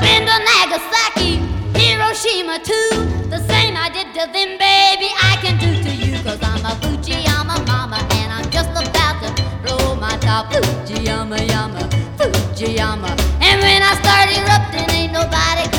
been to Nagasaki, Hiroshima too. The same I did to them, baby, I can do to you. Cause I'm a Fujiyama mama and I'm just about to blow my top. Fujiyama, yama, Fujiyama. And when I start erupting, ain't nobody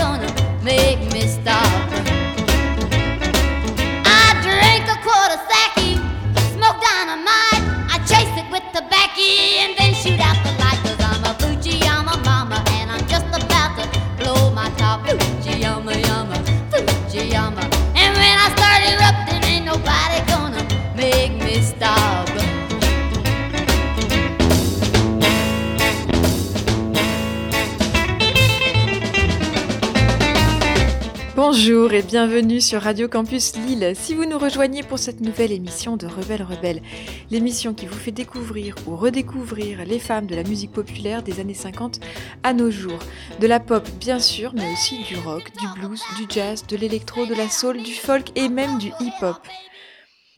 Bonjour et bienvenue sur Radio Campus Lille. Si vous nous rejoignez pour cette nouvelle émission de Rebelle Rebelle, l'émission qui vous fait découvrir ou redécouvrir les femmes de la musique populaire des années 50 à nos jours. De la pop bien sûr, mais aussi du rock, du blues, du jazz, de l'électro, de la soul, du folk et même du hip-hop.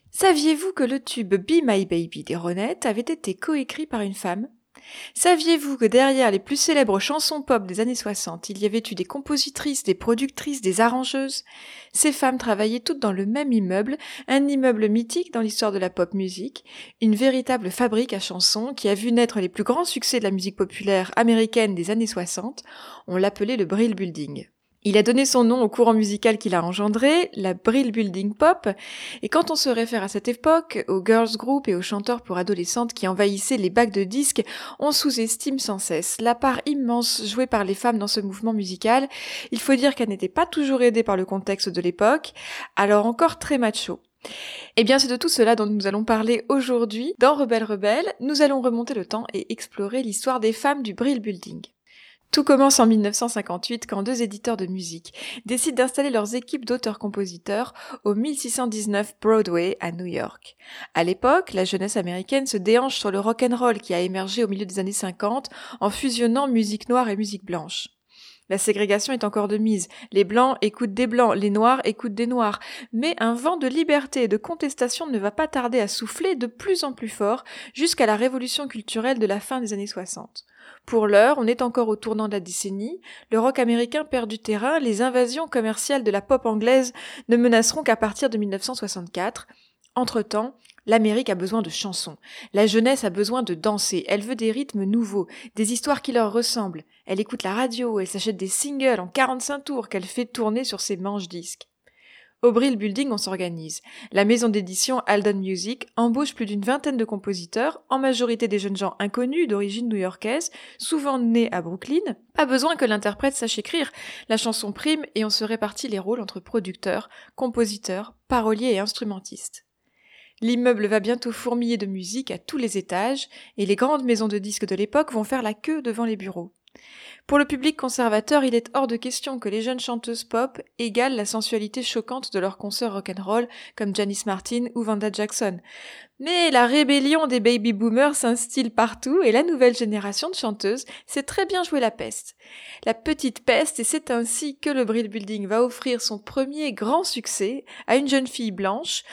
Saviez-vous que le tube Be My Baby des Ronettes avait été coécrit par une femme? Saviez-vous que derrière les plus célèbres chansons pop des années 60, il y avait eu des compositrices, des productrices, des arrangeuses? Ces femmes travaillaient toutes dans le même immeuble, un immeuble mythique dans l'histoire de la pop musique, une véritable fabrique à chansons qui a vu naître les plus grands succès de la musique populaire américaine des années 60. On l'appelait le Brill Building. Il a donné son nom au courant musical qu'il a engendré, la Brill Building Pop, et quand on se réfère à cette époque, aux girls group et aux chanteurs pour adolescentes qui envahissaient les bacs de disques, on sous-estime sans cesse la part immense jouée par les femmes dans ce mouvement musical. Il faut dire qu'elle n'était pas toujours aidée par le contexte de l'époque, alors encore très macho. Eh bien, c'est de tout cela dont nous allons parler aujourd'hui dans Rebelle Rebelle. Nous allons remonter le temps et explorer l'histoire des femmes du Brill Building. Tout commence en 1958 quand deux éditeurs de musique décident d'installer leurs équipes d'auteurs-compositeurs au 1619 Broadway à New York. À l'époque, la jeunesse américaine se déhanche sur le rock and roll qui a émergé au milieu des années 50 en fusionnant musique noire et musique blanche. La ségrégation est encore de mise. Les blancs écoutent des blancs, les noirs écoutent des noirs. Mais un vent de liberté et de contestation ne va pas tarder à souffler de plus en plus fort jusqu'à la révolution culturelle de la fin des années 60. Pour l'heure, on est encore au tournant de la décennie, le rock américain perd du terrain, les invasions commerciales de la pop anglaise ne menaceront qu'à partir de 1964. Entre-temps, l'Amérique a besoin de chansons. La jeunesse a besoin de danser. Elle veut des rythmes nouveaux, des histoires qui leur ressemblent. Elle écoute la radio, elle s'achète des singles en 45 tours qu'elle fait tourner sur ses manches disques. Au Brill Building, on s'organise. La maison d'édition Alden Music embauche plus d'une vingtaine de compositeurs, en majorité des jeunes gens inconnus d'origine new-yorkaise, souvent nés à Brooklyn. Pas besoin que l'interprète sache écrire. La chanson prime et on se répartit les rôles entre producteurs, compositeurs, paroliers et instrumentistes. L'immeuble va bientôt fourmiller de musique à tous les étages, et les grandes maisons de disques de l'époque vont faire la queue devant les bureaux. Pour le public conservateur, il est hors de question que les jeunes chanteuses pop égalent la sensualité choquante de leurs consoeurs rock'n'roll comme Janice Martin ou Vanda Jackson. Mais la rébellion des baby boomers s'instille partout et la nouvelle génération de chanteuses sait très bien jouer la peste. La petite peste et c'est ainsi que le Brill Building va offrir son premier grand succès à une jeune fille blanche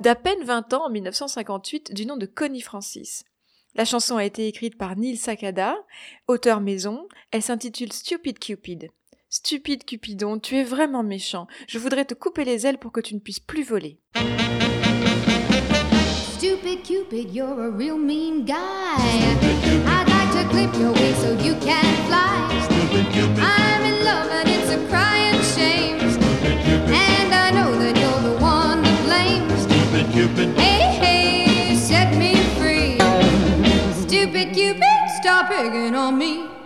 d'à peine 20 ans en 1958 du nom de Connie Francis. La chanson a été écrite par Neil Sakada, auteur maison. Elle s'intitule Stupid Cupid. Stupide Cupidon, tu es vraiment méchant. Je voudrais te couper les ailes pour que tu ne puisses plus voler. Stupid Cupid, you're a real mean guy. I'd like to clip your wings so you can fly. I'm in love and it's a crying shame. And I know that blame. Hey, hey, set me free. Stupid Cupid, stop picking on me.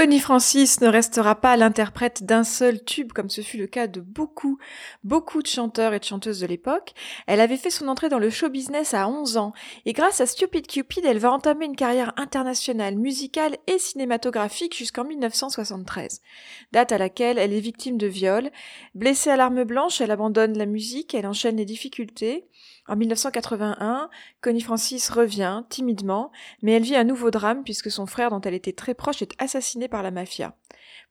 Connie Francis ne restera pas l'interprète d'un seul tube comme ce fut le cas de beaucoup, beaucoup de chanteurs et de chanteuses de l'époque. Elle avait fait son entrée dans le show business à 11 ans et grâce à Stupid Cupid, elle va entamer une carrière internationale, musicale et cinématographique jusqu'en 1973, date à laquelle elle est victime de viol. Blessée à l'arme blanche, elle abandonne la musique, elle enchaîne les difficultés. En 1981, Connie Francis revient, timidement, mais elle vit un nouveau drame puisque son frère dont elle était très proche est assassiné par la mafia.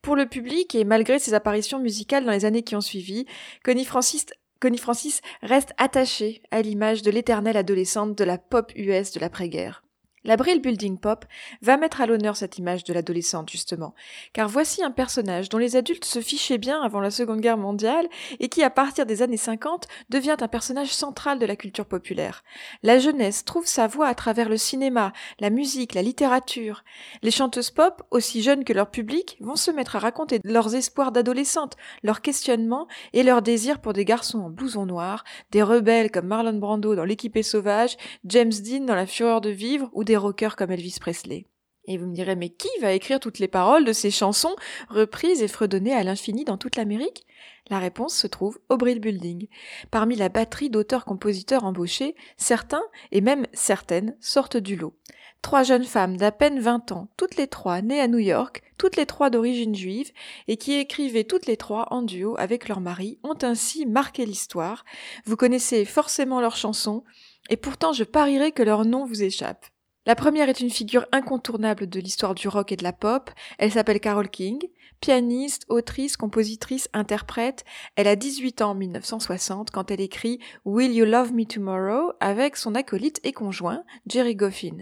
Pour le public, et malgré ses apparitions musicales dans les années qui ont suivi, Connie Francis, Connie Francis reste attachée à l'image de l'éternelle adolescente de la pop US de l'après-guerre. La Brill Building Pop va mettre à l'honneur cette image de l'adolescente, justement, car voici un personnage dont les adultes se fichaient bien avant la Seconde Guerre mondiale et qui, à partir des années 50, devient un personnage central de la culture populaire. La jeunesse trouve sa voix à travers le cinéma, la musique, la littérature. Les chanteuses pop, aussi jeunes que leur public, vont se mettre à raconter leurs espoirs d'adolescente, leurs questionnements et leurs désirs pour des garçons en blouson noir, des rebelles comme Marlon Brando dans L'équipée sauvage, James Dean dans La fureur de vivre ou rockers comme Elvis Presley. Et vous me direz, mais qui va écrire toutes les paroles de ces chansons reprises et fredonnées à l'infini dans toute l'Amérique? La réponse se trouve au Brill Building. Parmi la batterie d'auteurs-compositeurs embauchés, certains, et même certaines, sortent du lot. Trois jeunes femmes d'à peine 20 ans, toutes les trois nées à New York, toutes les trois d'origine juive, et qui écrivaient toutes les trois en duo avec leur mari, ont ainsi marqué l'histoire. Vous connaissez forcément leurs chansons, et pourtant je parierais que leur nom vous échappe. La première est une figure incontournable de l'histoire du rock et de la pop. Elle s'appelle Carole King. Pianiste, autrice, compositrice, interprète, elle a 18 ans en 1960 quand elle écrit Will You Love Me Tomorrow avec son acolyte et conjoint, Jerry Goffin.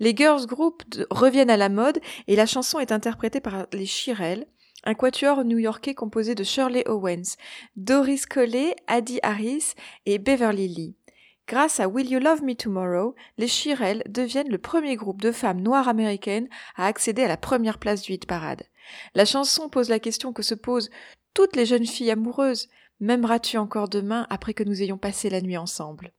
Les girls group reviennent à la mode et la chanson est interprétée par les Shirelles, un quatuor new-yorkais composé de Shirley Owens, Doris Coley, Addie Harris et Beverly Lee. Grâce à Will You Love Me Tomorrow, les Shirelles deviennent le premier groupe de femmes noires américaines à accéder à la première place du hit parade. La chanson pose la question que se posent toutes les jeunes filles amoureuses. M'aimeras-tu encore demain après que nous ayons passé la nuit ensemble?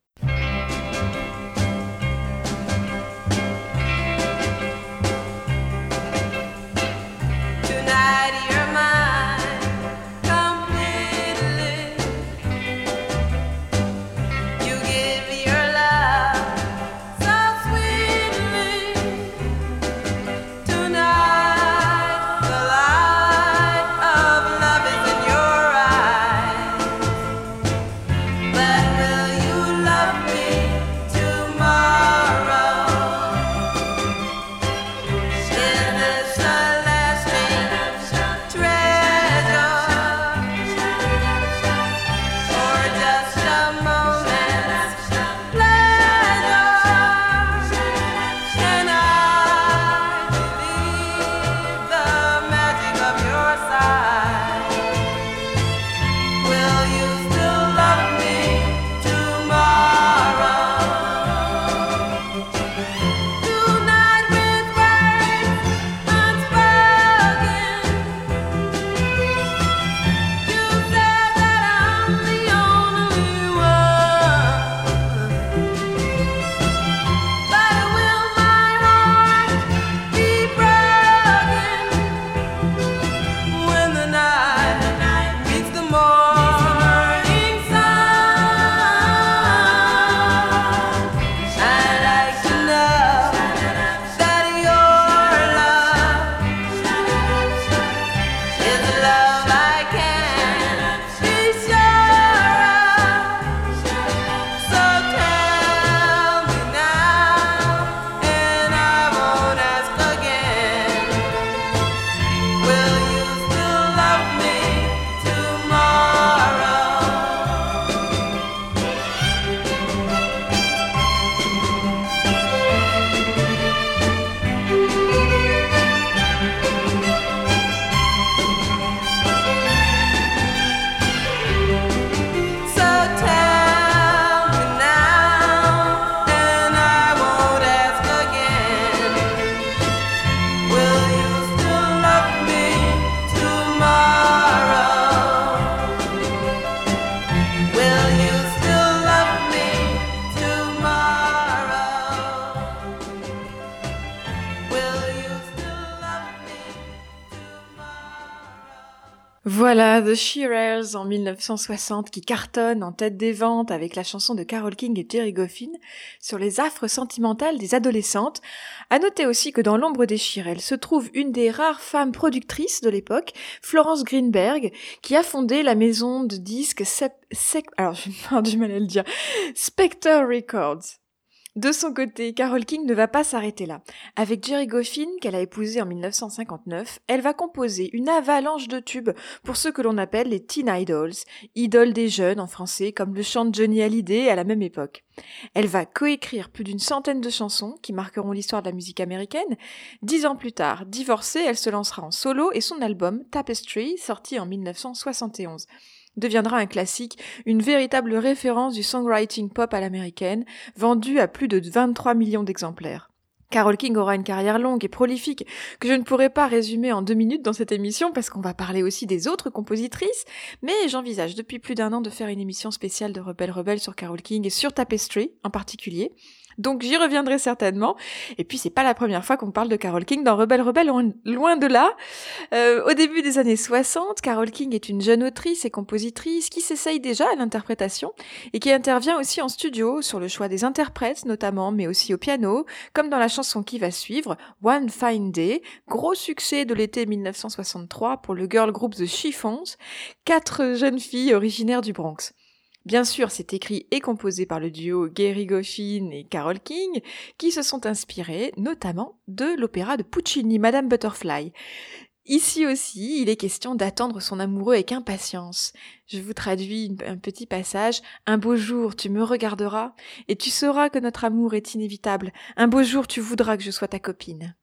Voilà, The Shearers en 1960 qui cartonne en tête des ventes avec la chanson de Carole King et Jerry Goffin sur les affres sentimentales des adolescentes. À noter aussi que dans l'ombre des Shearers se trouve une des rares femmes productrices de l'époque, Florence Greenberg, qui a fondé la maison de disques Sep- Spectre Records. De son côté, Carole King ne va pas s'arrêter là. Avec Jerry Goffin, qu'elle a épousé en 1959, elle va composer une avalanche de tubes pour ceux que l'on appelle les teen idols, idoles des jeunes en français, comme le chante Johnny Hallyday à la même époque. Elle va coécrire plus d'une centaine de chansons qui marqueront l'histoire de la musique américaine. Dix ans plus tard, divorcée, elle se lancera en solo et son album Tapestry, sorti en 1971 deviendra un classique, une véritable référence du songwriting pop à l'américaine, vendu à plus de 23 millions d'exemplaires. Carole King aura une carrière longue et prolifique que je ne pourrai pas résumer en deux minutes dans cette émission parce qu'on va parler aussi des autres compositrices, mais j'envisage depuis plus d'un an de faire une émission spéciale de Rebelle Rebelle sur Carole King et sur Tapestry en particulier. Donc j'y reviendrai certainement. Et puis c'est pas la première fois qu'on parle de Carole King dans Rebelle Rebelle, loin, de là. Euh, au début des années 60, Carole King est une jeune autrice et compositrice qui s'essaye déjà à l'interprétation et qui intervient aussi en studio sur le choix des interprètes notamment, mais aussi au piano, comme dans la chanson qui va suivre, One Fine Day, gros succès de l'été 1963 pour le girl group The Chiffons, quatre jeunes filles originaires du Bronx. Bien sûr, c'est écrit et composé par le duo Gary Goffin et Carole King, qui se sont inspirés notamment de l'opéra de Puccini, Madame Butterfly. Ici aussi, il est question d'attendre son amoureux avec impatience. Je vous traduis un petit passage. Un beau jour, tu me regarderas, et tu sauras que notre amour est inévitable. Un beau jour, tu voudras que je sois ta copine.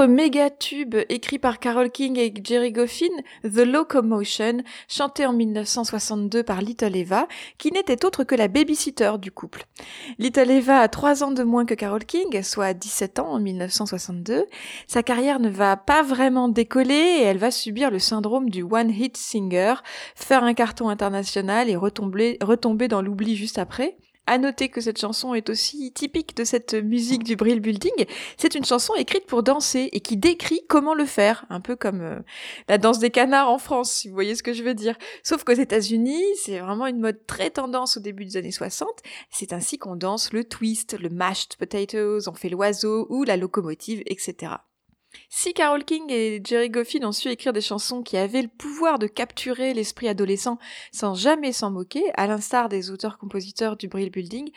Autre méga tube écrit par Carole King et Jerry Goffin, The Locomotion, chanté en 1962 par Little Eva, qui n'était autre que la babysitter du couple. Little Eva a 3 ans de moins que Carole King, soit 17 ans en 1962. Sa carrière ne va pas vraiment décoller et elle va subir le syndrome du one hit singer, faire un carton international et retomber dans l'oubli juste après. À noter que cette chanson est aussi typique de cette musique du Brill Building. C'est une chanson écrite pour danser et qui décrit comment le faire, un peu comme euh, la danse des canards en France, si vous voyez ce que je veux dire. Sauf qu'aux États-Unis, c'est vraiment une mode très tendance au début des années 60. C'est ainsi qu'on danse le twist, le mashed potatoes, on fait l'oiseau ou la locomotive, etc. Si Carole King et Jerry Goffin ont su écrire des chansons qui avaient le pouvoir de capturer l'esprit adolescent sans jamais s'en moquer, à l'instar des auteurs-compositeurs du Brill Building,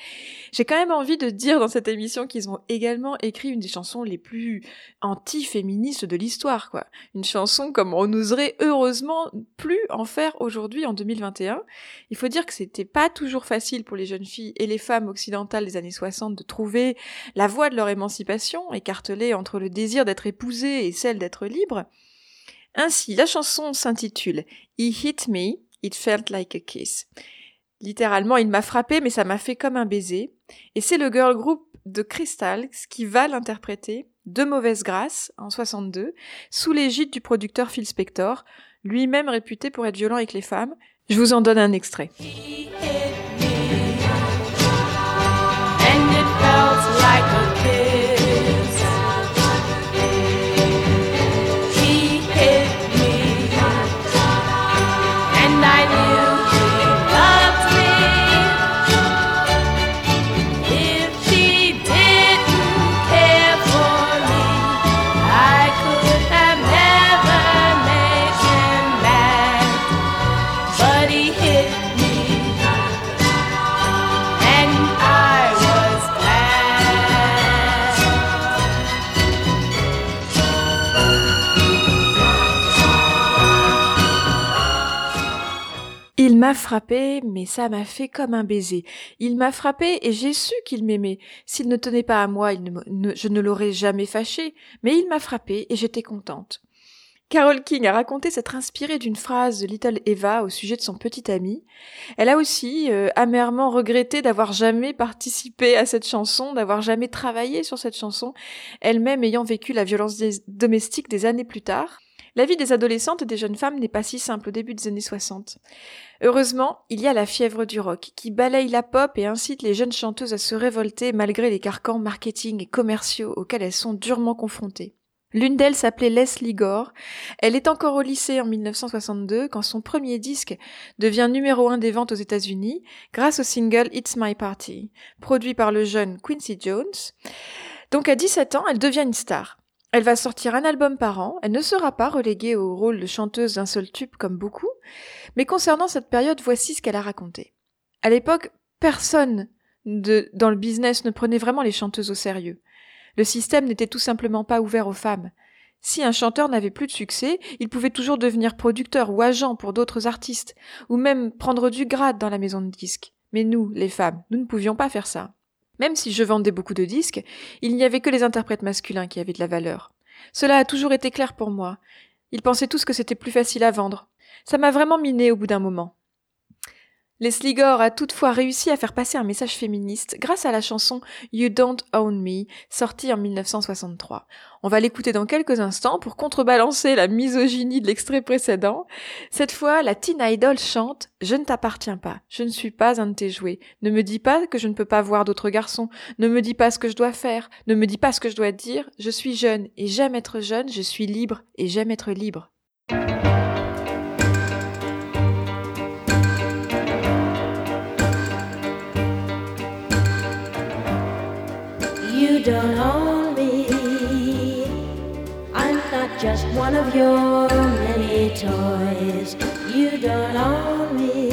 j'ai quand même envie de dire dans cette émission qu'ils ont également écrit une des chansons les plus anti-féministes de l'histoire, quoi. Une chanson comme on n'oserait heureusement plus en faire aujourd'hui en 2021. Il faut dire que c'était pas toujours facile pour les jeunes filles et les femmes occidentales des années 60 de trouver la voie de leur émancipation, écartelée entre le désir d'être et celle d'être libre. Ainsi, la chanson s'intitule He hit me, it felt like a kiss. Littéralement, il m'a frappé, mais ça m'a fait comme un baiser. Et c'est le girl group de Crystals qui va l'interpréter de mauvaise grâce en 62, sous l'égide du producteur Phil Spector, lui-même réputé pour être violent avec les femmes. Je vous en donne un extrait. Frappé, mais ça m'a fait comme un baiser. Il m'a frappé et j'ai su qu'il m'aimait. S'il ne tenait pas à moi, je ne l'aurais jamais fâché, mais il m'a frappé et j'étais contente. Carole King a raconté s'être inspirée d'une phrase de Little Eva au sujet de son petit ami. Elle a aussi euh, amèrement regretté d'avoir jamais participé à cette chanson, d'avoir jamais travaillé sur cette chanson, elle-même ayant vécu la violence des- domestique des années plus tard. La vie des adolescentes et des jeunes femmes n'est pas si simple au début des années 60. Heureusement, il y a la fièvre du rock qui balaye la pop et incite les jeunes chanteuses à se révolter malgré les carcans marketing et commerciaux auxquels elles sont durement confrontées. L'une d'elles s'appelait Leslie Gore. Elle est encore au lycée en 1962 quand son premier disque devient numéro un des ventes aux États-Unis grâce au single It's My Party, produit par le jeune Quincy Jones. Donc à 17 ans, elle devient une star. Elle va sortir un album par an, elle ne sera pas reléguée au rôle de chanteuse d'un seul tube comme beaucoup, mais concernant cette période, voici ce qu'elle a raconté. À l'époque, personne dans le business ne prenait vraiment les chanteuses au sérieux. Le système n'était tout simplement pas ouvert aux femmes. Si un chanteur n'avait plus de succès, il pouvait toujours devenir producteur ou agent pour d'autres artistes, ou même prendre du grade dans la maison de disques. Mais nous, les femmes, nous ne pouvions pas faire ça. Même si je vendais beaucoup de disques, il n'y avait que les interprètes masculins qui avaient de la valeur. Cela a toujours été clair pour moi. Ils pensaient tous que c'était plus facile à vendre. Ça m'a vraiment miné au bout d'un moment. Leslie Gore a toutefois réussi à faire passer un message féministe grâce à la chanson You Don't Own Me, sortie en 1963. On va l'écouter dans quelques instants pour contrebalancer la misogynie de l'extrait précédent. Cette fois, la teen idol chante Je ne t'appartiens pas, je ne suis pas un de tes jouets. Ne me dis pas que je ne peux pas voir d'autres garçons. Ne me dis pas ce que je dois faire. Ne me dis pas ce que je dois dire. Je suis jeune et j'aime être jeune. Je suis libre et j'aime être libre. Don't own me. I'm not just one of your many toys. You don't own me.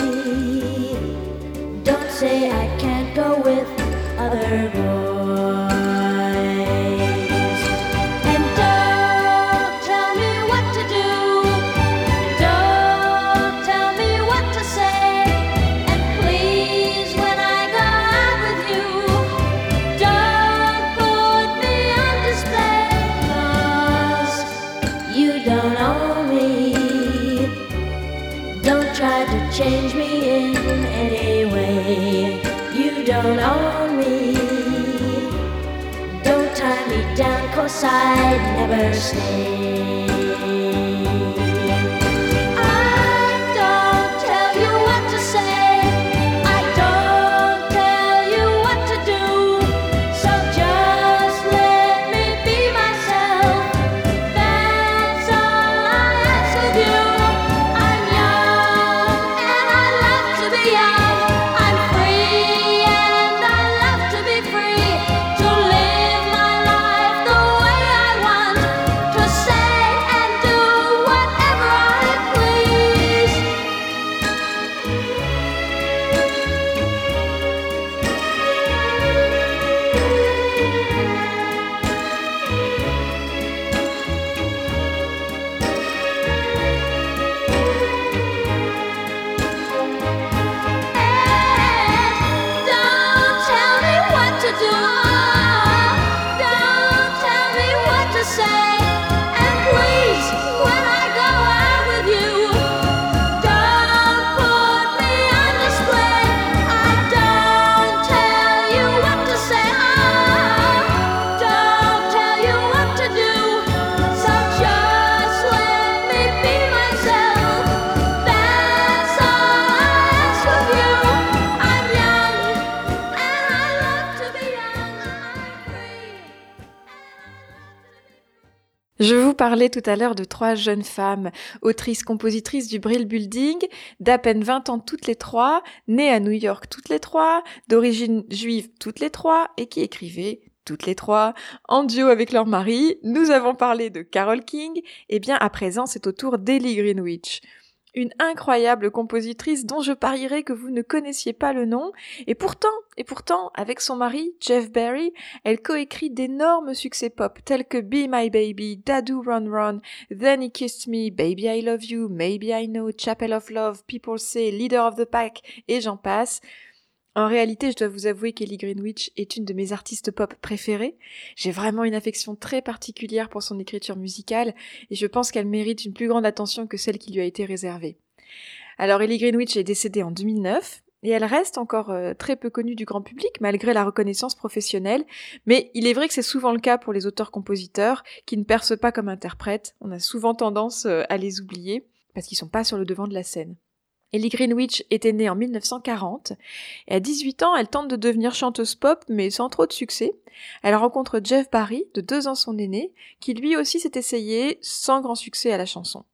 Don't say I can't go with other boys. Down, cause I'd never stay. Parlais tout à l'heure de trois jeunes femmes, autrices, compositrices du Brill Building, d'à peine 20 ans toutes les trois, nées à New York toutes les trois, d'origine juive toutes les trois, et qui écrivaient toutes les trois, en duo avec leur mari. Nous avons parlé de Carole King, et bien à présent c'est au tour d'Ellie Greenwich. Une incroyable compositrice dont je parierais que vous ne connaissiez pas le nom, et pourtant, et pourtant, avec son mari, Jeff Berry, elle coécrit d'énormes succès pop tels que Be My Baby, Dadu Run Run, Then He Kissed Me, Baby I Love You, Maybe I Know, Chapel of Love, People Say, Leader of the Pack, et j'en passe. En réalité, je dois vous avouer qu'Ellie Greenwich est une de mes artistes pop préférées. J'ai vraiment une affection très particulière pour son écriture musicale et je pense qu'elle mérite une plus grande attention que celle qui lui a été réservée. Alors Ellie Greenwich est décédée en 2009 et elle reste encore euh, très peu connue du grand public malgré la reconnaissance professionnelle, mais il est vrai que c'est souvent le cas pour les auteurs-compositeurs qui ne percent pas comme interprètes. On a souvent tendance euh, à les oublier parce qu'ils sont pas sur le devant de la scène. Ellie Greenwich était née en 1940 et à 18 ans, elle tente de devenir chanteuse pop mais sans trop de succès. Elle rencontre Jeff Barry, de deux ans son aîné, qui lui aussi s'est essayé sans grand succès à la chanson.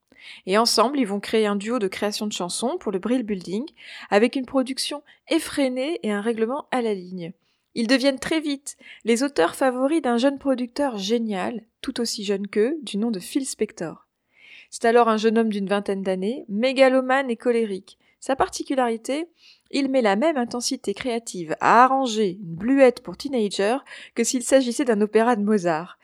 Et ensemble, ils vont créer un duo de création de chansons pour le Brill Building, avec une production effrénée et un règlement à la ligne. Ils deviennent très vite les auteurs favoris d'un jeune producteur génial, tout aussi jeune qu'eux, du nom de Phil Spector. C'est alors un jeune homme d'une vingtaine d'années, mégalomane et colérique. Sa particularité, il met la même intensité créative à arranger une bluette pour teenager que s'il s'agissait d'un opéra de Mozart.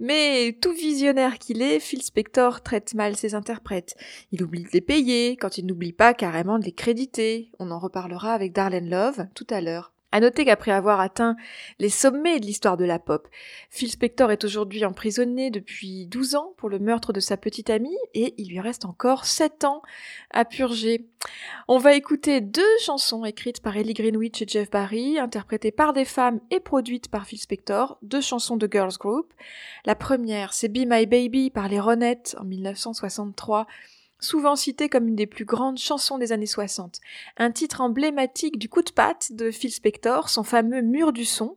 Mais tout visionnaire qu'il est, Phil Spector traite mal ses interprètes. Il oublie de les payer, quand il n'oublie pas carrément de les créditer. On en reparlera avec Darlene Love tout à l'heure. À noter qu'après avoir atteint les sommets de l'histoire de la pop, Phil Spector est aujourd'hui emprisonné depuis 12 ans pour le meurtre de sa petite amie et il lui reste encore 7 ans à purger. On va écouter deux chansons écrites par Ellie Greenwich et Jeff Barry, interprétées par des femmes et produites par Phil Spector, deux chansons de girls group. La première, c'est Be My Baby par les Ronettes en 1963 souvent citée comme une des plus grandes chansons des années 60, un titre emblématique du coup de patte de Phil Spector, son fameux mur du son.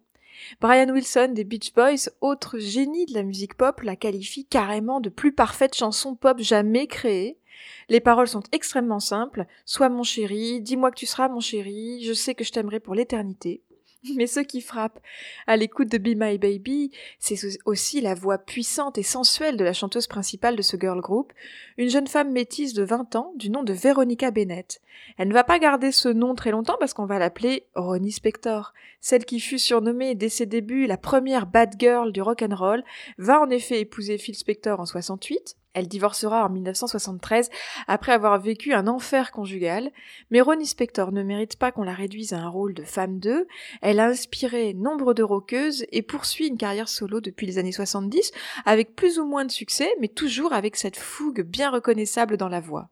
Brian Wilson des Beach Boys, autre génie de la musique pop, la qualifie carrément de plus parfaite chanson pop jamais créée. Les paroles sont extrêmement simples. Sois mon chéri, dis-moi que tu seras mon chéri, je sais que je t'aimerai pour l'éternité. Mais ce qui frappe à l'écoute de Be My Baby, c'est aussi la voix puissante et sensuelle de la chanteuse principale de ce girl group, une jeune femme métisse de 20 ans du nom de Veronica Bennett. Elle ne va pas garder ce nom très longtemps parce qu'on va l'appeler Ronnie Spector. Celle qui fut surnommée dès ses débuts la première bad girl du rock and roll va en effet épouser Phil Spector en 68. Elle divorcera en 1973 après avoir vécu un enfer conjugal, mais Ronnie Spector ne mérite pas qu'on la réduise à un rôle de femme d'eux. Elle a inspiré nombre de rockeuses et poursuit une carrière solo depuis les années 70 avec plus ou moins de succès, mais toujours avec cette fougue bien reconnaissable dans la voix.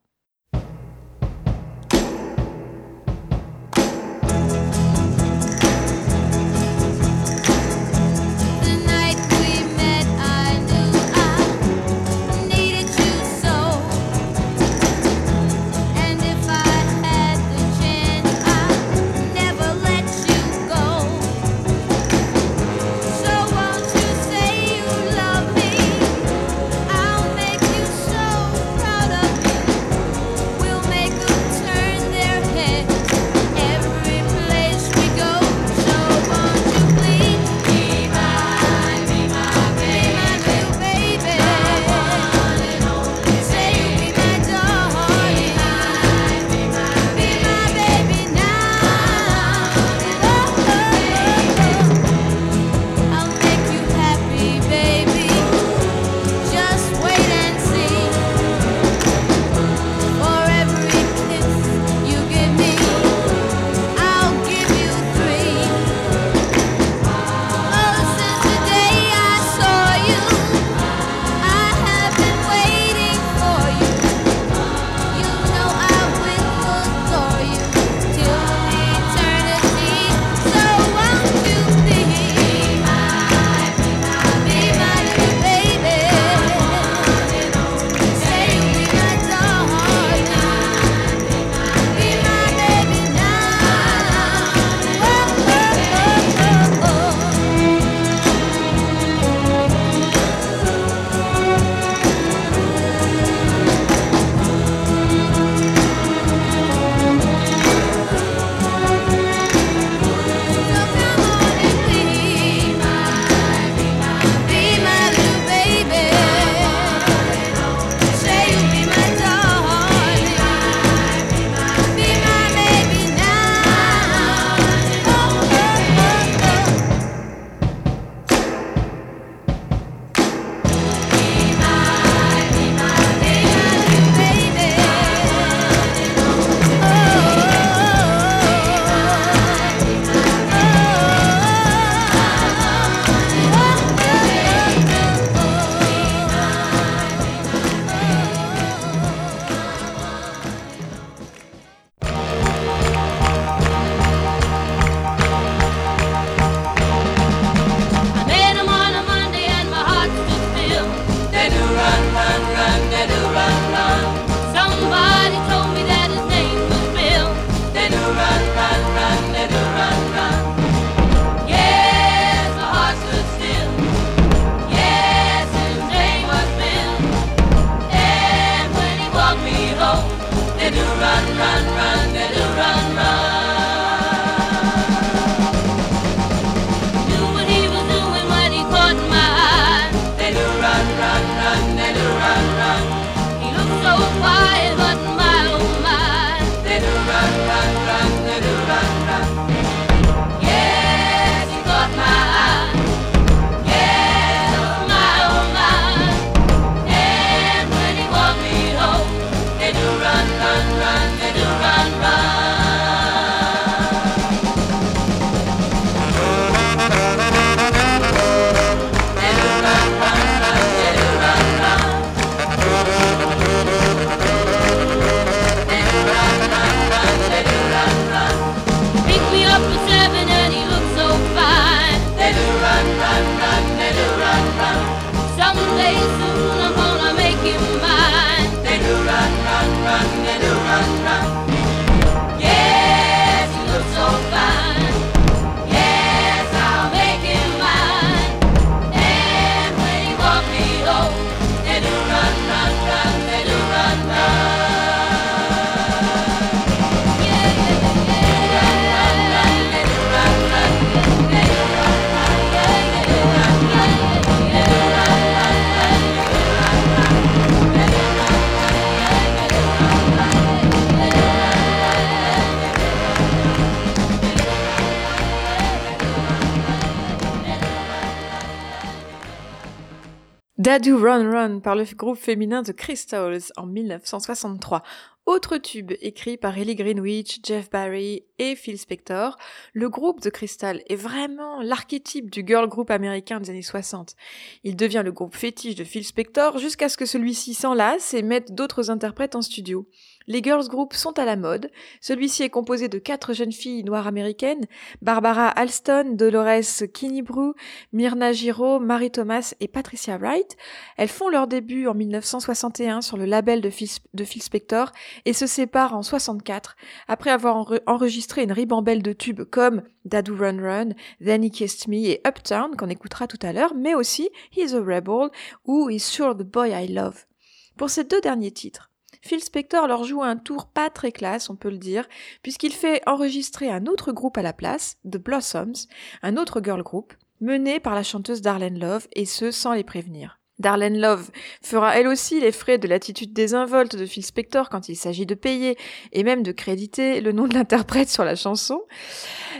Dadu Run Run par le groupe féminin The Crystals en 1963. Autre tube écrit par Ellie Greenwich, Jeff Barry et Phil Spector, le groupe The Crystal est vraiment l'archétype du girl group américain des années 60. Il devient le groupe fétiche de Phil Spector jusqu'à ce que celui-ci s'enlace et mette d'autres interprètes en studio. Les girls groups sont à la mode. Celui-ci est composé de quatre jeunes filles noires américaines, Barbara Alston, Dolores Kinnebrew, Myrna Giraud, Mary Thomas et Patricia Wright. Elles font leur début en 1961 sur le label de Phil, Spector et se séparent en 64 après avoir enre- enregistré une ribambelle de tubes comme Dadu Run Run, Then He Kissed Me et Uptown qu'on écoutera tout à l'heure, mais aussi He's a Rebel ou He's Sure the Boy I Love. Pour ces deux derniers titres, Phil Spector leur joue un tour pas très classe, on peut le dire, puisqu'il fait enregistrer un autre groupe à la place, The Blossoms, un autre girl group, mené par la chanteuse Darlene Love, et ce sans les prévenir. Darlene Love fera elle aussi les frais de l'attitude désinvolte de Phil Spector quand il s'agit de payer et même de créditer le nom de l'interprète sur la chanson.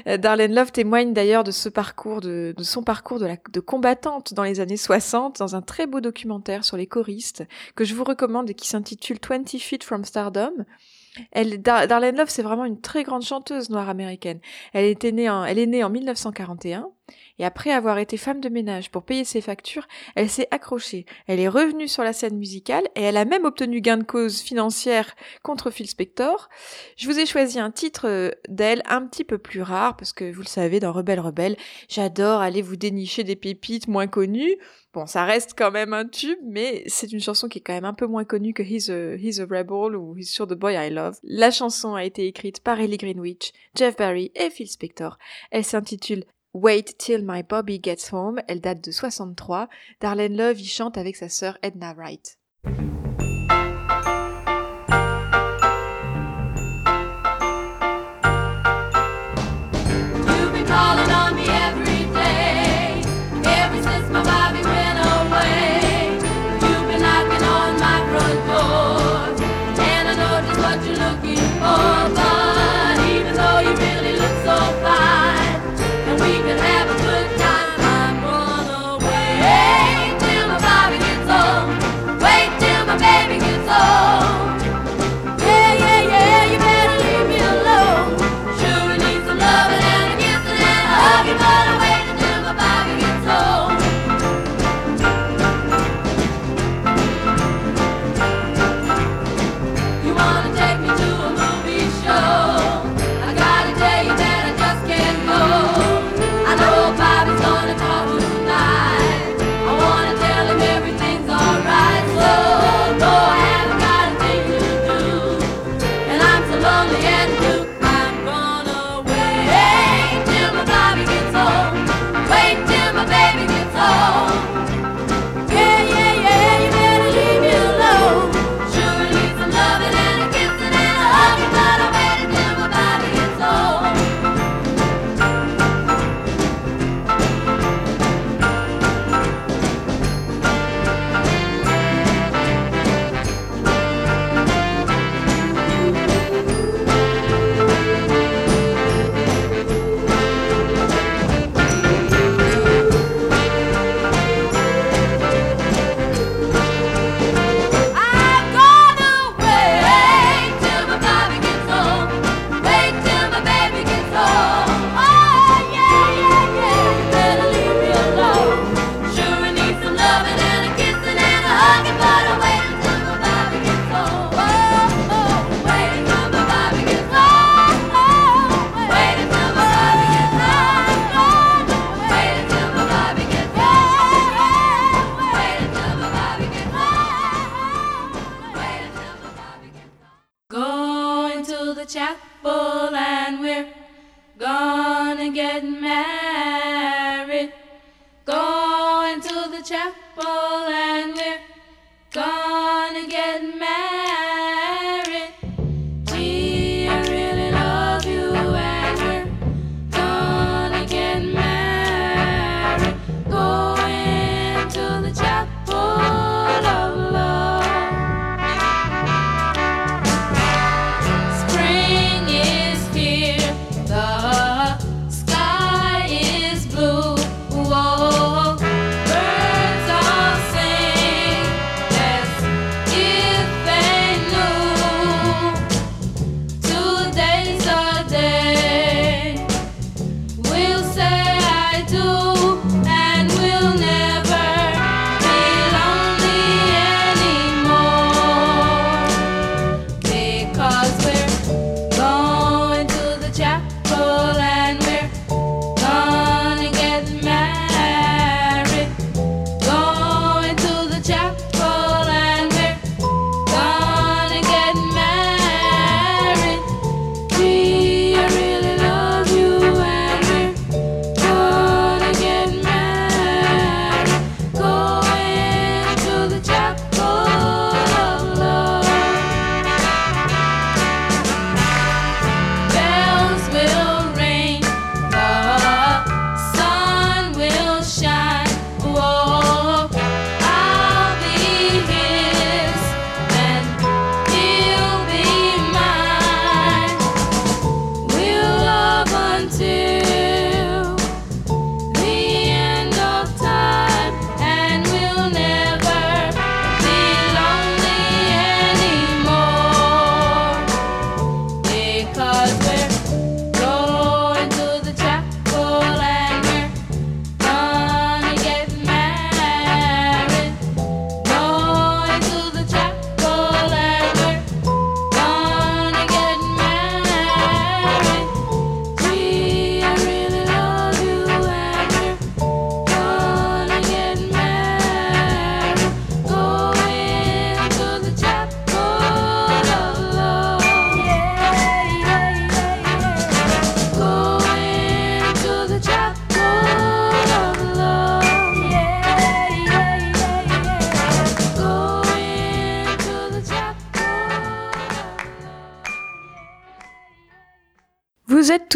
Euh, Darlene Love témoigne d'ailleurs de ce parcours, de, de son parcours de, combattante dans les années 60 dans un très beau documentaire sur les choristes que je vous recommande et qui s'intitule 20 Feet from Stardom. Darlene Love, c'est vraiment une très grande chanteuse noire américaine. Elle, était née en, elle est née en 1941 et après avoir été femme de ménage pour payer ses factures, elle s'est accrochée. Elle est revenue sur la scène musicale et elle a même obtenu gain de cause financière contre Phil Spector. Je vous ai choisi un titre euh, d'elle un petit peu plus rare parce que vous le savez, dans Rebelle Rebelle, j'adore aller vous dénicher des pépites moins connues. Bon, ça reste quand même un tube, mais c'est une chanson qui est quand même un peu moins connue que He's a, He's a Rebel ou He's Sure the Boy I Love. La chanson a été écrite par Ellie Greenwich, Jeff Barry et Phil Spector. Elle s'intitule Wait Till My Bobby Gets Home. Elle date de 63. Darlene Love y chante avec sa sœur Edna Wright.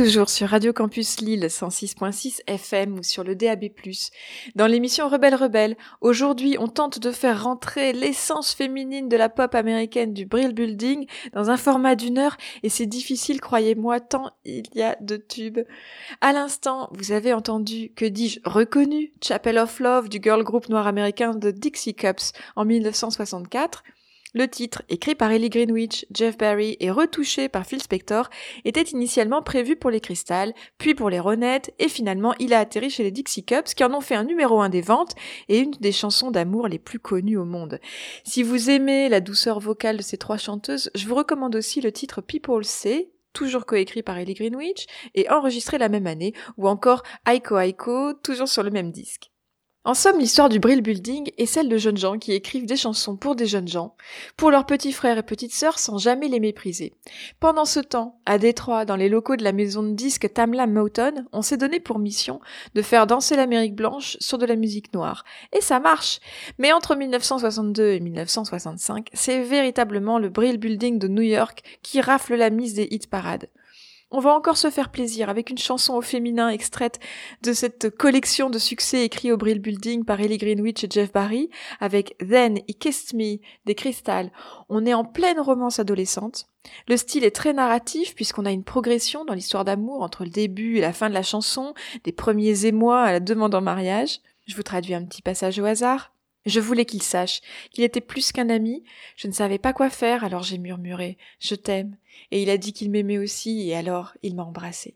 Toujours sur Radio Campus Lille 106.6 FM ou sur le DAB+. Dans l'émission Rebelle Rebelle, aujourd'hui on tente de faire rentrer l'essence féminine de la pop américaine du Brill Building dans un format d'une heure et c'est difficile, croyez-moi, tant il y a de tubes. À l'instant, vous avez entendu, que dis-je, reconnu Chapel of Love du girl group noir américain de Dixie Cups en 1964. Le titre, écrit par Ellie Greenwich, Jeff Barry et retouché par Phil Spector, était initialement prévu pour les Crystals, puis pour les Ronettes, et finalement il a atterri chez les Dixie Cups qui en ont fait un numéro un des ventes et une des chansons d'amour les plus connues au monde. Si vous aimez la douceur vocale de ces trois chanteuses, je vous recommande aussi le titre People Say, toujours coécrit par Ellie Greenwich et enregistré la même année, ou encore Aiko Aiko, toujours sur le même disque. En somme, l'histoire du Brill Building est celle de jeunes gens qui écrivent des chansons pour des jeunes gens, pour leurs petits frères et petites sœurs sans jamais les mépriser. Pendant ce temps, à Détroit, dans les locaux de la maison de disques Tamla Motown, on s'est donné pour mission de faire danser l'Amérique blanche sur de la musique noire. Et ça marche Mais entre 1962 et 1965, c'est véritablement le Brill Building de New York qui rafle la mise des hit parades. On va encore se faire plaisir avec une chanson au féminin extraite de cette collection de succès écrits au Brill Building par Ellie Greenwich et Jeff Barry, avec Then He Kissed Me des Crystal. On est en pleine romance adolescente. Le style est très narratif puisqu'on a une progression dans l'histoire d'amour entre le début et la fin de la chanson, des premiers émois à la demande en mariage. Je vous traduis un petit passage au hasard. Je voulais qu'il sache qu'il était plus qu'un ami. Je ne savais pas quoi faire, alors j'ai murmuré Je t'aime. Et il a dit qu'il m'aimait aussi, et alors il m'a embrassée.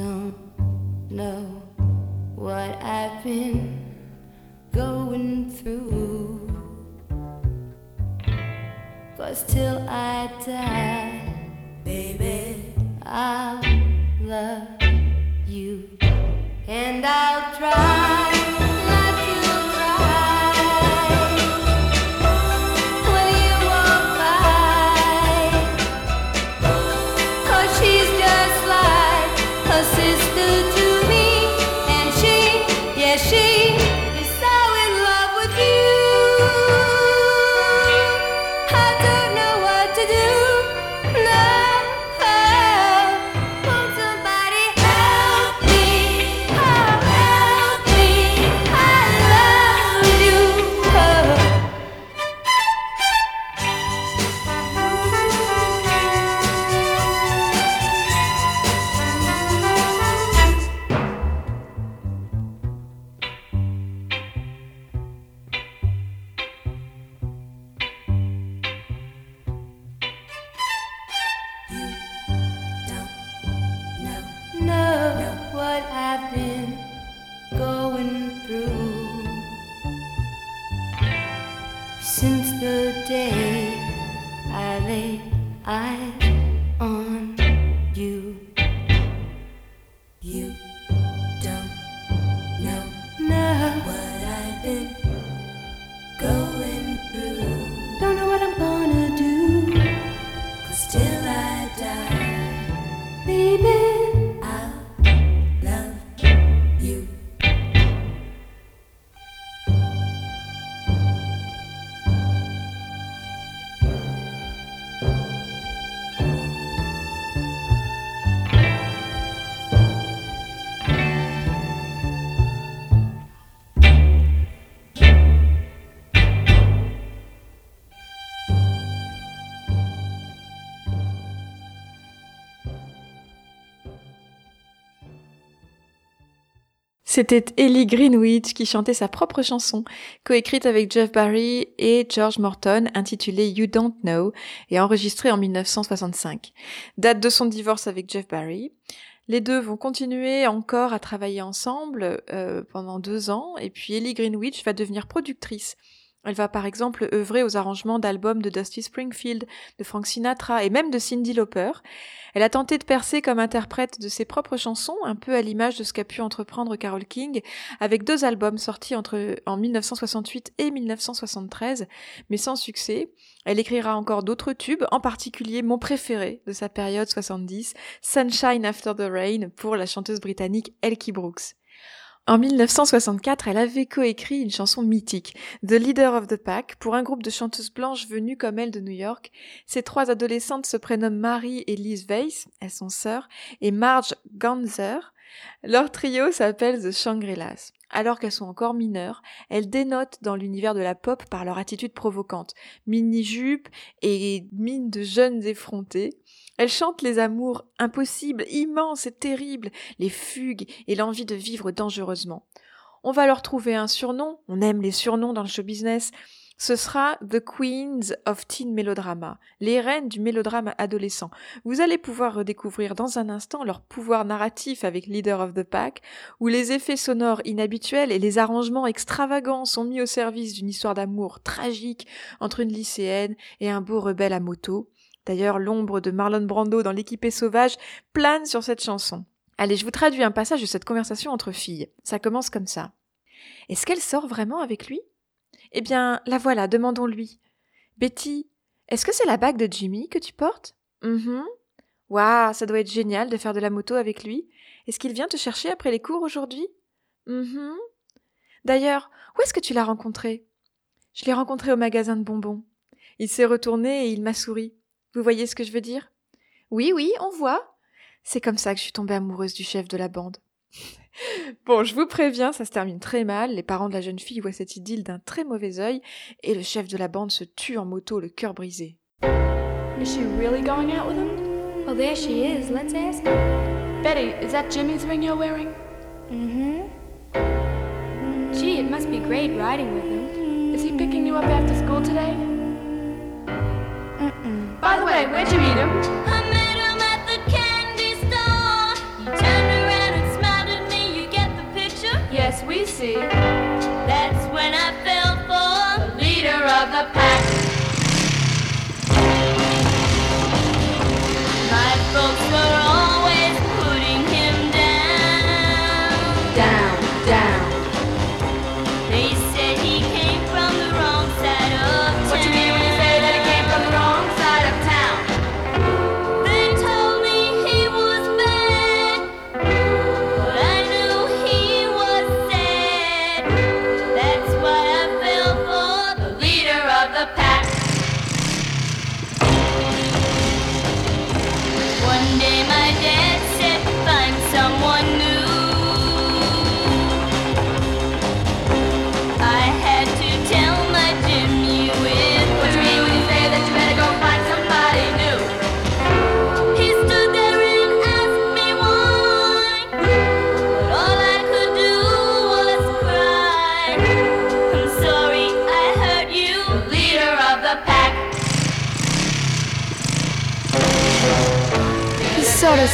don't know what I've been going through. Cause till I die, baby, I'll love you and I'll try. C'était Ellie Greenwich qui chantait sa propre chanson, coécrite avec Jeff Barry et George Morton, intitulée You Don't Know, et enregistrée en 1965. Date de son divorce avec Jeff Barry. Les deux vont continuer encore à travailler ensemble euh, pendant deux ans, et puis Ellie Greenwich va devenir productrice. Elle va par exemple œuvrer aux arrangements d'albums de Dusty Springfield, de Frank Sinatra et même de Cyndi Lauper. Elle a tenté de percer comme interprète de ses propres chansons, un peu à l'image de ce qu'a pu entreprendre Carole King, avec deux albums sortis entre, en 1968 et 1973, mais sans succès. Elle écrira encore d'autres tubes, en particulier mon préféré de sa période 70, Sunshine After the Rain, pour la chanteuse britannique Elkie Brooks. En 1964, elle avait coécrit une chanson mythique, The Leader of the Pack, pour un groupe de chanteuses blanches venues comme elle de New York. Ces trois adolescentes se prénomment Mary et Liz Weiss, elles sont sœurs, et Marge Ganser. Leur trio s'appelle The Shangri-Las. Alors qu'elles sont encore mineures, elles dénotent dans l'univers de la pop par leur attitude provocante, mini-jupe et mine de jeunes effrontées. Elles chantent les amours impossibles, immenses et terribles, les fugues et l'envie de vivre dangereusement. On va leur trouver un surnom, on aime les surnoms dans le show business. Ce sera The Queens of Teen Melodrama, les reines du mélodrame adolescent. Vous allez pouvoir redécouvrir dans un instant leur pouvoir narratif avec Leader of the Pack, où les effets sonores inhabituels et les arrangements extravagants sont mis au service d'une histoire d'amour tragique entre une lycéenne et un beau rebelle à moto. D'ailleurs, l'ombre de Marlon Brando dans l'équipée sauvage plane sur cette chanson. Allez, je vous traduis un passage de cette conversation entre filles. Ça commence comme ça. Est-ce qu'elle sort vraiment avec lui? Eh bien, la voilà, demandons-lui. Betty, est-ce que c'est la bague de Jimmy que tu portes? Mhm. Waouh, ça doit être génial de faire de la moto avec lui. Est-ce qu'il vient te chercher après les cours aujourd'hui? Mhm. D'ailleurs, où est-ce que tu l'as rencontré? Je l'ai rencontré au magasin de bonbons. Il s'est retourné et il m'a souri. Vous voyez ce que je veux dire? Oui, oui, on voit. C'est comme ça que je suis tombée amoureuse du chef de la bande. bon, je vous préviens, ça se termine très mal. Les parents de la jeune fille voient cette idylle d'un très mauvais œil et le chef de la bande se tue en moto, le cœur brisé. Is she really going out with him? Oh, there she is. Let's ask her. Betty, is that Jimmy's ring you're wearing? Mm-hmm. Gee, it must be great riding with him. Is he picking you up after school today? Mm-mm. By the way, where'd you meet him? Him see. That's when I fell for The leader of the pack.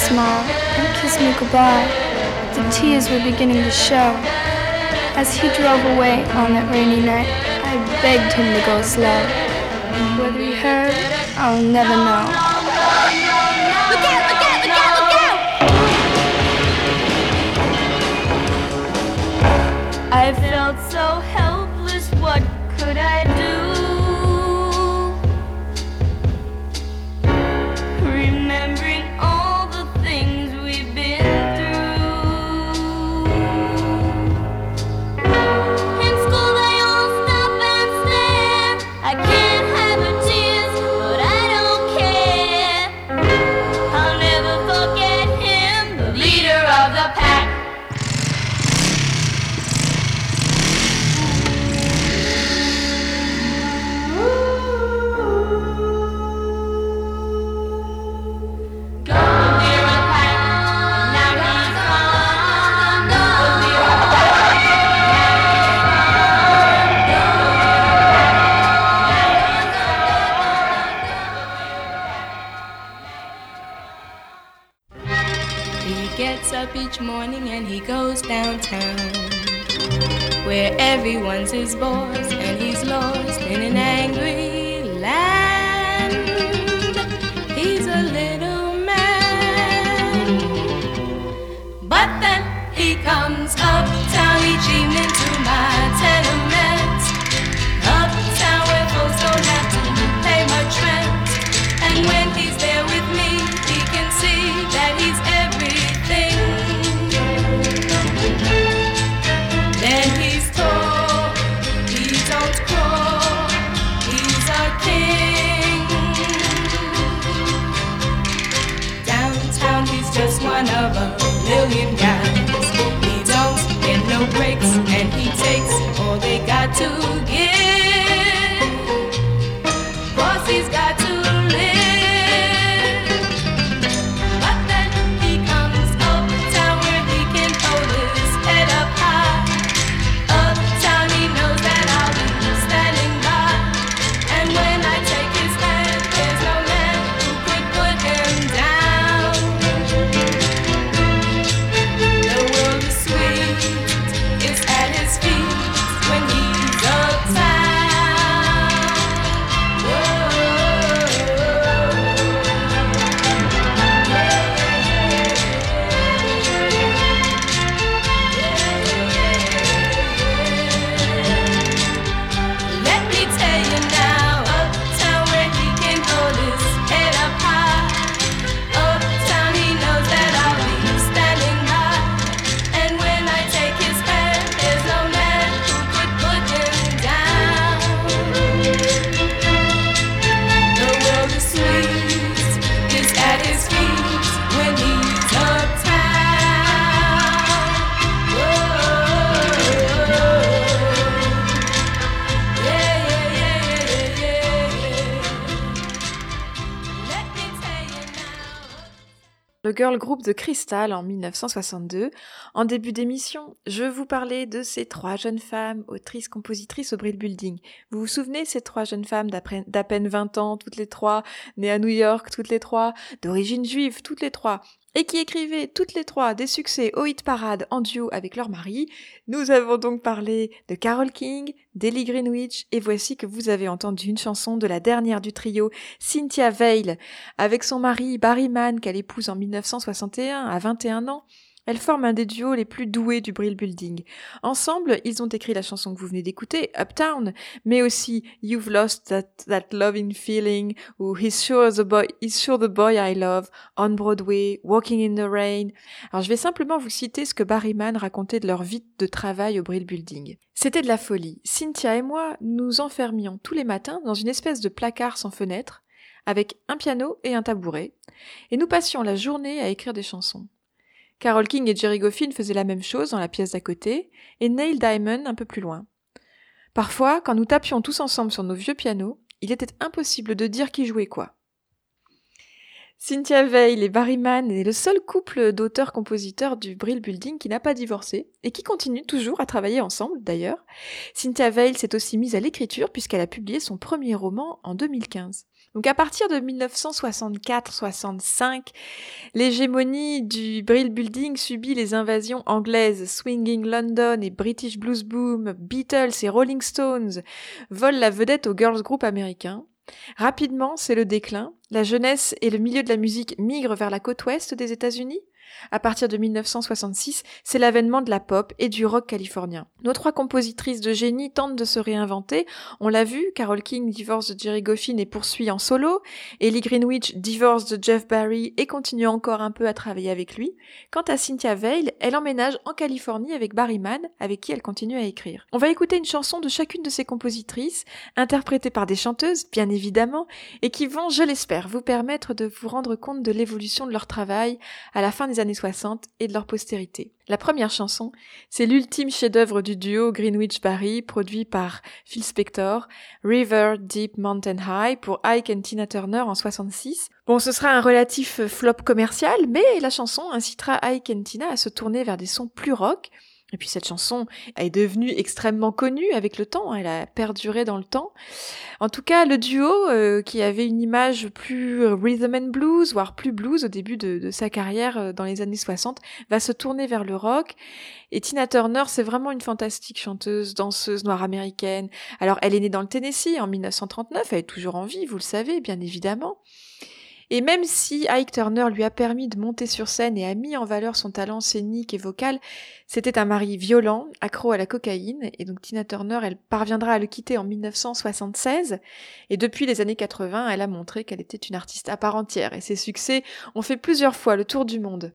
Smile and kiss me goodbye. The tears were beginning to show. As he drove away on that rainy night, I begged him to go slow. Whether he heard, I'll never know. I felt so helpless, what could I do? heavy once is boys. Le girl group de Crystal en 1962. En début d'émission, je vous parlais de ces trois jeunes femmes, autrices, compositrices au Brill Building. Vous vous souvenez, ces trois jeunes femmes d'à peine 20 ans, toutes les trois, nées à New York, toutes les trois, d'origine juive, toutes les trois, et qui écrivaient toutes les trois des succès au hit parade en duo avec leur mari. Nous avons donc parlé de Carole King, d'Ellie Greenwich, et voici que vous avez entendu une chanson de la dernière du trio, Cynthia Veil, avec son mari Barry Mann qu'elle épouse en 1961 à 21 ans. Elles forment un des duos les plus doués du Brill Building. Ensemble, ils ont écrit la chanson que vous venez d'écouter, Uptown, mais aussi You've Lost That, that Loving Feeling ou He's Sure the Boy, He's Sure the Boy I Love, On Broadway, Walking in the Rain. Alors je vais simplement vous citer ce que Barry Mann racontait de leur vie de travail au Brill Building. C'était de la folie. Cynthia et moi nous enfermions tous les matins dans une espèce de placard sans fenêtre, avec un piano et un tabouret, et nous passions la journée à écrire des chansons. Carole King et Jerry Goffin faisaient la même chose dans la pièce d'à côté, et Neil Diamond un peu plus loin. Parfois, quand nous tapions tous ensemble sur nos vieux pianos, il était impossible de dire qui jouait quoi. Cynthia Veil et Barry Mann est le seul couple d'auteurs-compositeurs du Brill Building qui n'a pas divorcé et qui continue toujours à travailler ensemble d'ailleurs. Cynthia Veil s'est aussi mise à l'écriture puisqu'elle a publié son premier roman en 2015. Donc à partir de 1964-65, l'hégémonie du Brill Building subit les invasions anglaises. Swinging London et British Blues Boom, Beatles et Rolling Stones volent la vedette aux girls group américains. Rapidement, c'est le déclin. La jeunesse et le milieu de la musique migrent vers la côte ouest des États-Unis. À partir de 1966, c'est l'avènement de la pop et du rock californien. Nos trois compositrices de génie tentent de se réinventer. On l'a vu, Carole King divorce de Jerry Goffin et poursuit en solo. Ellie Greenwich divorce de Jeff Barry et continue encore un peu à travailler avec lui. Quant à Cynthia Veil, elle emménage en Californie avec Barry Mann, avec qui elle continue à écrire. On va écouter une chanson de chacune de ces compositrices, interprétée par des chanteuses, bien évidemment, et qui vont, je l'espère, vous permettre de vous rendre compte de l'évolution de leur travail à la fin des années 60 et de leur postérité. La première chanson, c'est l'ultime chef-d'œuvre du duo Greenwich-Barry, produit par Phil Spector, River Deep Mountain High pour Ike and Tina Turner en 66. Bon, ce sera un relatif flop commercial, mais la chanson incitera Ike and Tina à se tourner vers des sons plus rock, et puis cette chanson est devenue extrêmement connue avec le temps, elle a perduré dans le temps. En tout cas, le duo, euh, qui avait une image plus rhythm and blues, voire plus blues au début de, sa carrière euh, dans les années 60, va se tourner vers le rock. Et Tina Turner, c'est vraiment une fantastique chanteuse, danseuse noire américaine. Alors, elle est née dans le Tennessee en 1939, elle est toujours en vie, vous le savez, bien évidemment. Et même si Ike Turner lui a permis de monter sur scène et a mis en valeur son talent scénique et vocal, c'était un mari violent, accro à la cocaïne, et donc Tina Turner, elle parviendra à le quitter en 1976, et depuis les années 80, elle a montré qu'elle était une artiste à part entière, et ses succès ont fait plusieurs fois le tour du monde.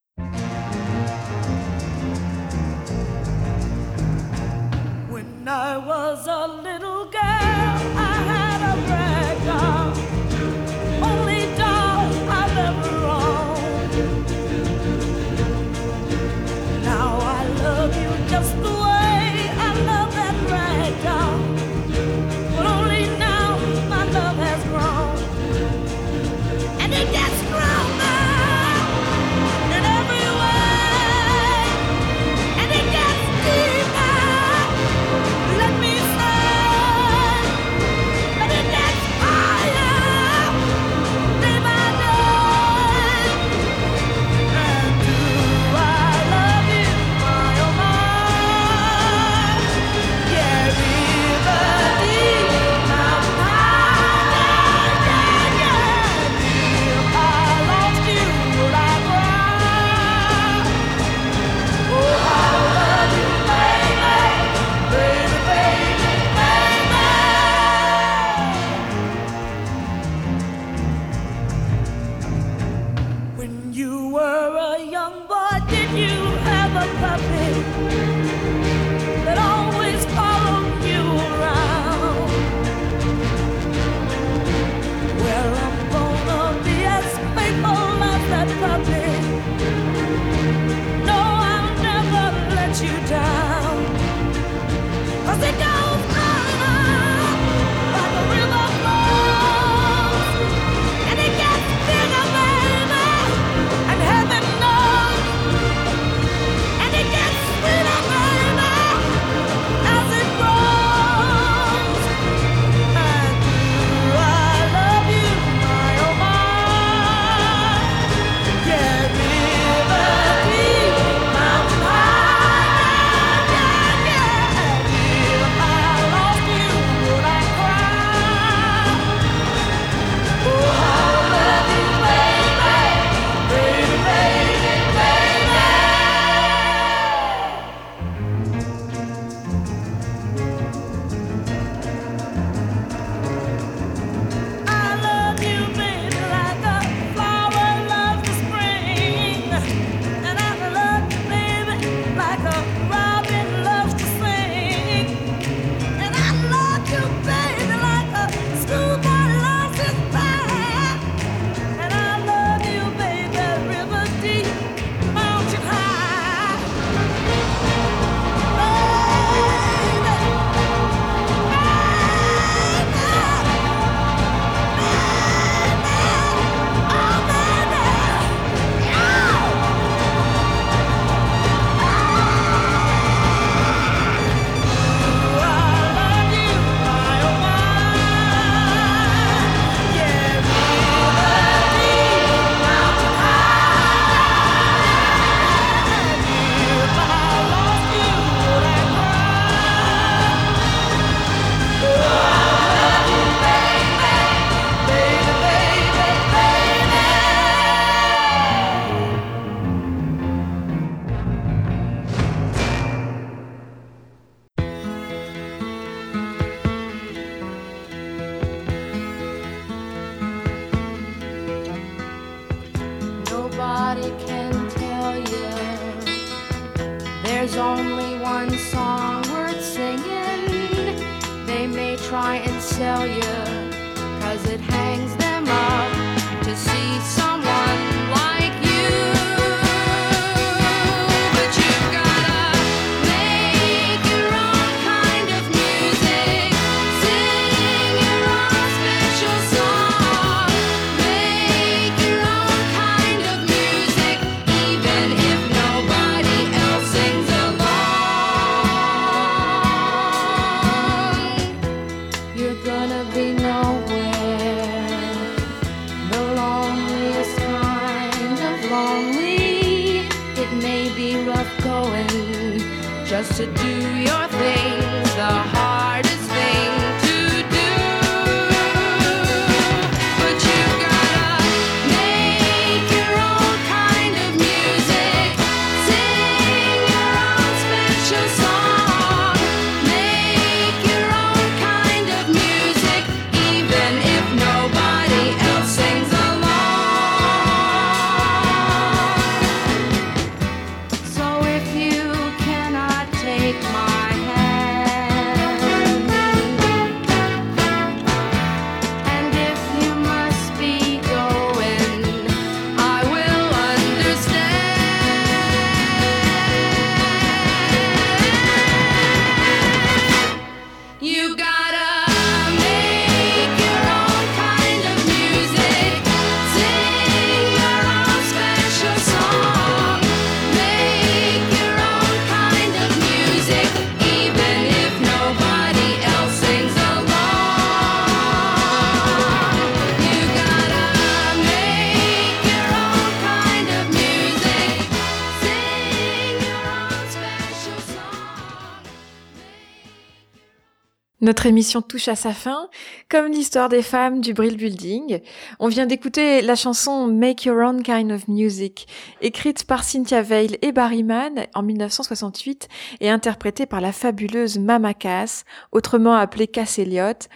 Notre émission touche à sa fin, comme l'histoire des femmes du Brill Building. On vient d'écouter la chanson Make Your Own Kind of Music, écrite par Cynthia Weil et Barry Mann en 1968 et interprétée par la fabuleuse Mama Cass, autrement appelée Cass Elliot.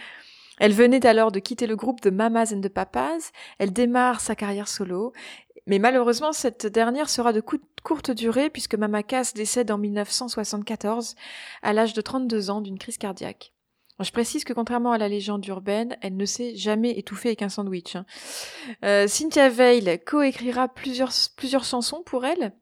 Elle venait alors de quitter le groupe de Mamas and the Papas. Elle démarre sa carrière solo. Mais malheureusement, cette dernière sera de cou- courte durée puisque Mama Cass décède en 1974 à l'âge de 32 ans d'une crise cardiaque. Je précise que contrairement à la légende urbaine, elle ne s'est jamais étouffée avec un sandwich. hein. Euh, Cynthia Weil coécrira plusieurs, plusieurs chansons pour elle.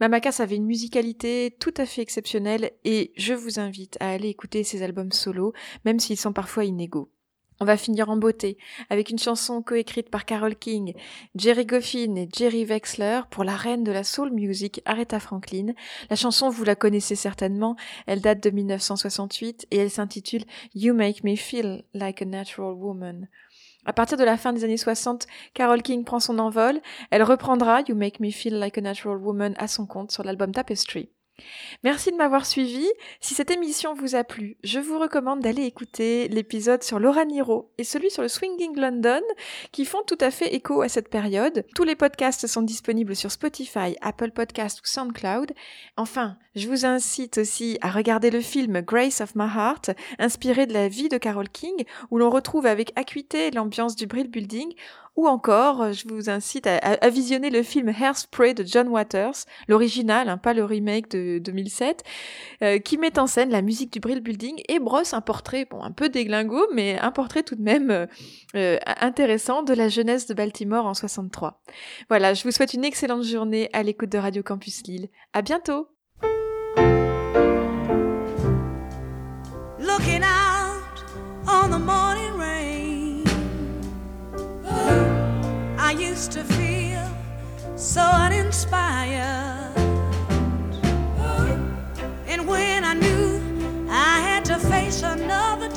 Mamakas avait une musicalité tout à fait exceptionnelle et je vous invite à aller écouter ses albums solo, même s'ils sont parfois inégaux. On va finir en beauté avec une chanson coécrite par Carole King, Jerry Goffin et Jerry Wexler pour la reine de la soul music Aretha Franklin. La chanson, vous la connaissez certainement, elle date de 1968 et elle s'intitule You Make Me Feel Like a Natural Woman. À partir de la fin des années 60, Carole King prend son envol. Elle reprendra You Make Me Feel Like a Natural Woman à son compte sur l'album Tapestry. Merci de m'avoir suivi. Si cette émission vous a plu, je vous recommande d'aller écouter l'épisode sur Laura Niro et celui sur le Swinging London qui font tout à fait écho à cette période. Tous les podcasts sont disponibles sur Spotify, Apple Podcasts ou SoundCloud. Enfin, je vous incite aussi à regarder le film Grace of My Heart, inspiré de la vie de Carole King, où l'on retrouve avec acuité l'ambiance du Brill Building, ou encore, je vous incite à, visionner le film Hairspray de John Waters, l'original, hein, pas le remake de 2007, euh, qui met en scène la musique du Brill Building et brosse un portrait, bon, un peu déglingo, mais un portrait tout de même euh, euh, intéressant de la jeunesse de Baltimore en 63. Voilà, je vous souhaite une excellente journée à l'écoute de Radio Campus Lille. À bientôt! Used to feel so uninspired. And when I knew I had to face another